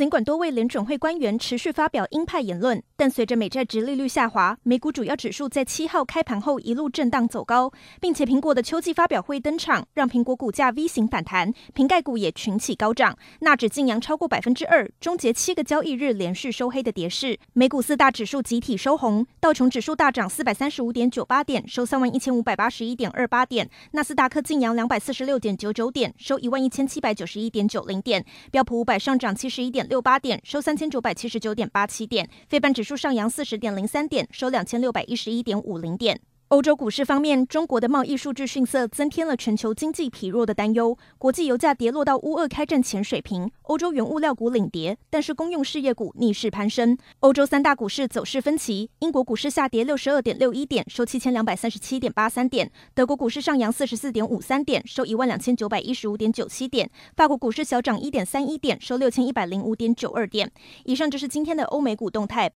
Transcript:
尽管多位联准会官员持续发表鹰派言论，但随着美债殖利率下滑，美股主要指数在七号开盘后一路震荡走高，并且苹果的秋季发表会登场，让苹果股价 V 型反弹，瓶盖股也群起高涨，纳指净扬超过百分之二，终结七个交易日连续收黑的跌势。美股四大指数集体收红，道琼指数大涨四百三十五点九八点，收三万一千五百八十一点二八点；纳斯达克净扬两百四十六点九九点，收一万一千七百九十一点九零点；标普五百上涨七十一点。六八点收三千九百七十九点八七点，非半指数上扬四十点零三点，收两千六百一十一点五零点。欧洲股市方面，中国的贸易数据逊色，增添了全球经济疲弱的担忧。国际油价跌落到乌俄开战前水平，欧洲原物料股领跌，但是公用事业股逆势攀升。欧洲三大股市走势分歧，英国股市下跌六十二点六一点，收七千两百三十七点八三点；德国股市上扬四十四点五三点，收一万两千九百一十五点九七点；法国股市小涨一点三一点，收六千一百零五点九二点。以上就是今天的欧美股动态，